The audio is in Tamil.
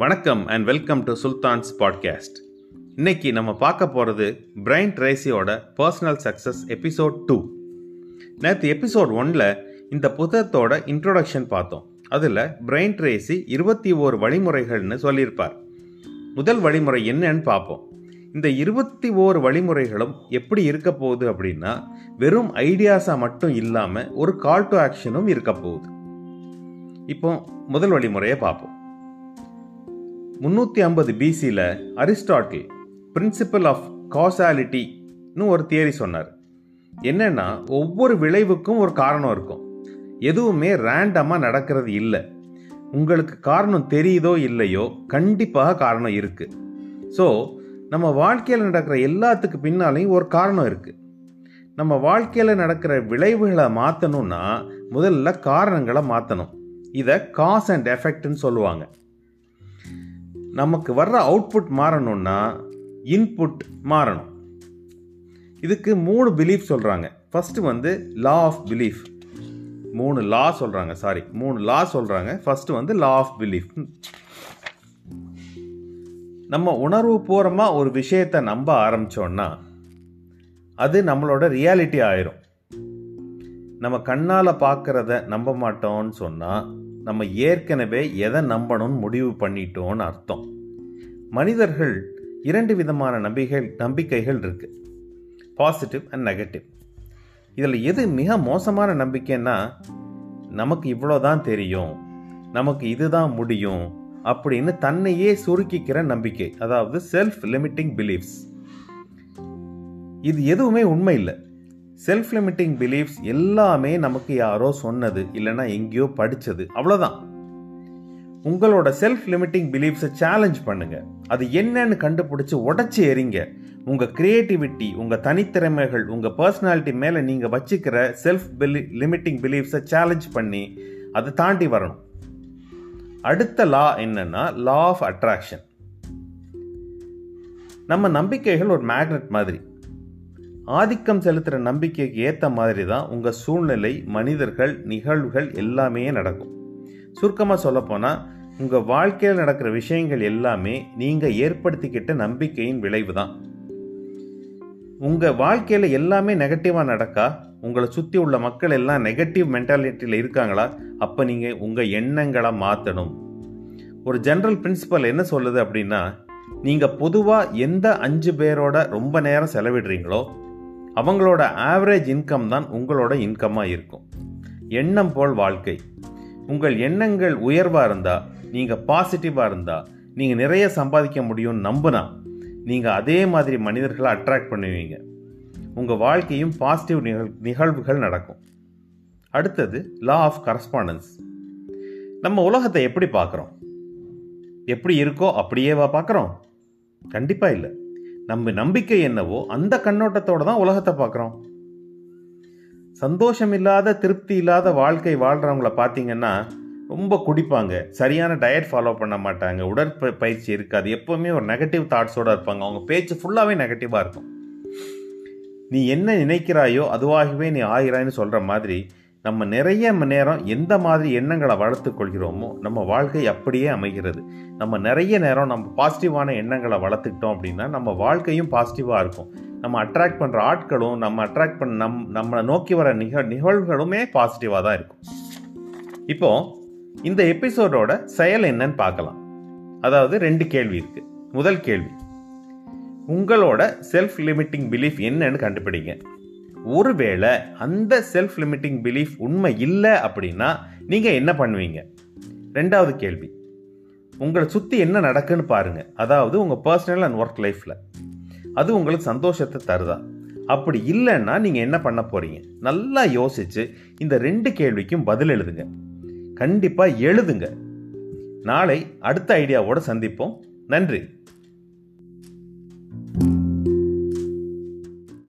வணக்கம் and welcome to sultans podcast இன்னைக்கு நம்ம பார்க்க போகிறது பிரைன் ட்ரேசியோட பர்சனல் சக்ஸஸ் எபிசோட் டூ நேற்று எபிசோட் ஒன்ல இந்த புத்தகத்தோட இன்ட்ரோடக்ஷன் பார்த்தோம். அதில் பிரைன் ட்ரேசி இருபத்தி ஓரு வழிமுறைகள்னு சொல்லியிருப்பார். முதல் வழிமுறை என்னன்னு பார்ப்போம். இந்த இருபத்தி ஓரு வழிமுறைகளும் எப்படி இருக்க போகுது அப்படின்னா வெறும் ஐடியாஸாக மட்டும் இல்லாமல் ஒரு கால் டு ஆக்ஷனும் இருக்க போகுது. இப்போ முதல் வழிமுறையை பார்ப்போம். முந்நூற்றி ஐம்பது பிசியில் அரிஸ்டாட்டில் பிரின்சிபல் ஆஃப் காசாலிட்டின்னு ஒரு தியரி சொன்னார். என்னன்னா ஒவ்வொரு விளைவுக்கும் ஒரு காரணம் இருக்கும். எதுவுமே ரேண்டமாக நடக்கிறது இல்லை. உங்களுக்கு காரணம் தெரியுதோ இல்லையோ கண்டிப்பாக காரணம் இருக்குது ஸோ நம்ம வாழ்க்கையில் நடக்கிற எல்லாத்துக்கு பின்னாலையும் ஒரு காரணம் இருக்குது நம்ம வாழ்க்கையில் நடக்கிற விளைவுகளை மாற்றணும்னா முதல்ல காரணங்களை மாற்றணும் இதை காஸ் அண்ட் எஃபெக்ட்னு சொல்லுவாங்க. நமக்கு வர்ற அவுட்புட் மாறணும்னா இன்புட் மாறணும். இதுக்கு மூணு பிலீஃப் சொல்கிறாங்க ஃபஸ்ட்டு வந்து லா ஆஃப் பிலீஃப் மூணு லா சொல்கிறாங்க சாரி மூணு லா சொல்கிறாங்க ஃபஸ்ட்டு வந்து லா ஆஃப் பிலீஃப் நம்ம உணர்வு பூர்வமாக ஒரு விஷயத்தை நம்ப ஆரம்பித்தோன்னா அது நம்மளோட ரியாலிட்டி ஆயிரும். நம்ம கண்ணால் பார்க்குறத நம்ப மாட்டோம்னு சொன்னால் நம்ம ஏற்கனவே எதை நம்பணும்னு முடிவு பண்ணிட்டோம்னு அர்த்தம். மனிதர்கள் இரண்டு விதமான நம்பிக்கை நம்பிக்கைகள் இருக்குது பாசிட்டிவ் அண்ட் நெகட்டிவ் இதில் எது மிக மோசமான நம்பிக்கைன்னா நமக்கு இவ்வளோதான் தெரியும் நமக்கு இதுதான் முடியும் அப்படின்னு தன்னையே சுருக்கிக்கிற நம்பிக்கை அதாவது செல்ஃப் லிமிட்டிங் பிலீஃப்ஸ் இது எதுவுமே உண்மை இல்லை. செல்ஃப் லிமிட்டிங் பிலீஃப்ஸ் எல்லாமே நமக்கு யாரோ சொன்னது இல்லைன்னா எங்கேயோ படித்தது அவ்வளோதான் உங்களோட செல்ஃப் லிமிட்டிங் பிலீஃப்ஸை சேலஞ்ச் பண்ணுங்க. அது என்னன்னு கண்டுபிடிச்சு உடச்சி எறிங்க. உங்கள் கிரியேட்டிவிட்டி உங்கள் தனித்திறமைகள் உங்கள் பர்சனாலிட்டி மேலே நீங்கள் வச்சுக்கிற செல்ஃப் பிலி லிமிட்டிங் பிலீஃப்ஸை சேலஞ்ச் பண்ணி அதை தாண்டி வரணும். அடுத்த லா என்னன்னா லா ஆஃப் அட்ராக்ஷன் நம்ம நம்பிக்கைகள் ஒரு மேக்னெட் மாதிரி. ஆதிக்கம் செலுத்துகிற நம்பிக்கைக்கு ஏற்ற மாதிரி தான் உங்கள் சூழ்நிலை மனிதர்கள் நிகழ்வுகள் எல்லாமே நடக்கும். சுருக்கமாக சொல்லப்போனால் உங்கள் வாழ்க்கையில் நடக்கிற விஷயங்கள் எல்லாமே நீங்கள் ஏற்படுத்திக்கிட்ட நம்பிக்கையின் விளைவு தான் உங்கள் வாழ்க்கையில் எல்லாமே நெகட்டிவாக நடக்கா? உங்களை சுற்றி உள்ள மக்கள் எல்லாம் நெகட்டிவ் மென்டாலிட்டியில் இருக்காங்களா? அப்போ நீங்கள் உங்கள் எண்ணங்களை மாற்றணும் ஒரு ஜென்ரல் பிரின்சிபல் என்ன சொல்லுது அப்படின்னா நீங்கள் பொதுவாக எந்த அஞ்சு பேரோட ரொம்ப நேரம் செலவிடுறீங்களோ அவங்களோட ஆவரேஜ் இன்கம் தான் உங்களோட இன்கமாக இருக்கும். எண்ணம் போல் வாழ்க்கை. உங்கள் எண்ணங்கள் உயர்வாக இருந்தால் நீங்கள் பாசிட்டிவாக இருந்தால் நீங்கள் நிறைய சம்பாதிக்க முடியும்னு நம்புனா நீங்கள் அதே மாதிரி மனிதர்களை அட்ராக்ட் பண்ணுவீங்க. உங்கள் வாழ்க்கையும் பாசிட்டிவ் நிகழ் நிகழ்வுகள் நடக்கும். அடுத்தது லா ஆஃப் கரஸ்பாண்டன்ஸ் நம்ம உலகத்தை எப்படி பார்க்குறோம்? எப்படி இருக்கோ அப்படியேவா பார்க்குறோம்? கண்டிப்பாக இல்லை. நம்ம நம்பிக்கை என்னவோ அந்த கண்ணோட்டத்தோட தான் உலகத்தை பார்க்குறோம். சந்தோஷம் இல்லாத திருப்தி இல்லாத வாழ்க்கை வாழ்கிறவங்கள பார்த்தீங்கன்னா ரொம்ப குடிப்பாங்க. சரியான டயட் ஃபாலோ பண்ண மாட்டாங்க. உடற்பயிற்சி இருக்காது. எப்போவுமே ஒரு நெகட்டிவ் தாட்ஸோடு இருப்பாங்க. அவங்க பேச்சு ஃபுல்லாகவே நெகட்டிவாக இருக்கும். நீ என்ன நினைக்கிறாயோ அதுவாகவே நீ ஆகிறாய்னு சொல்கிற மாதிரி நம்ம நிறைய நேரம் எந்த மாதிரி எண்ணங்களை வளர்த்து கொள்கிறோமோ நம்ம வாழ்க்கை அப்படியே அமைகிறது. நம்ம நிறைய நேரம் நம்ம பாசிட்டிவான எண்ணங்களை வளர்த்துக்கிட்டோம் அப்படின்னா நம்ம வாழ்க்கையும் பாசிட்டிவாக இருக்கும். நம்ம அட்ராக்ட் பண்ணுற ஆட்களும் நம்ம அட்ராக்ட் பண்ண நம் நம்மளை நோக்கி வர நிகழ் நிகழ்வுகளுமே பாசிட்டிவாக தான் இருக்கும். இப்போது இந்த எபிசோடோட செயல் என்னன்னு பார்க்கலாம். அதாவது ரெண்டு கேள்வி இருக்குது முதல் கேள்வி உங்களோட செல்ஃப் லிமிட்டிங் பிலீஃப் என்னன்னு கண்டுபிடிங்க. ஒருவேளை அந்த செல்ஃப் லிமிட்டிங் பிலீஃப் உண்மை இல்லை அப்படின்னா நீங்கள் என்ன பண்ணுவீங்க? ரெண்டாவது கேள்வி. உங்களை சுற்றி என்ன நடக்குன்னு பாருங்கள் அதாவது உங்கள் பர்சனல் அண்ட் ஒர்க் லைஃப்பில் அது உங்களுக்கு சந்தோஷத்தை தருதா? அப்படி இல்லைன்னா நீங்கள் என்ன பண்ண போகிறீங்க நல்லா யோசித்து இந்த ரெண்டு கேள்விக்கும் பதில் எழுதுங்க. கண்டிப்பாக எழுதுங்க. நாளை அடுத்த ஐடியாவோட சந்திப்போம். நன்றி.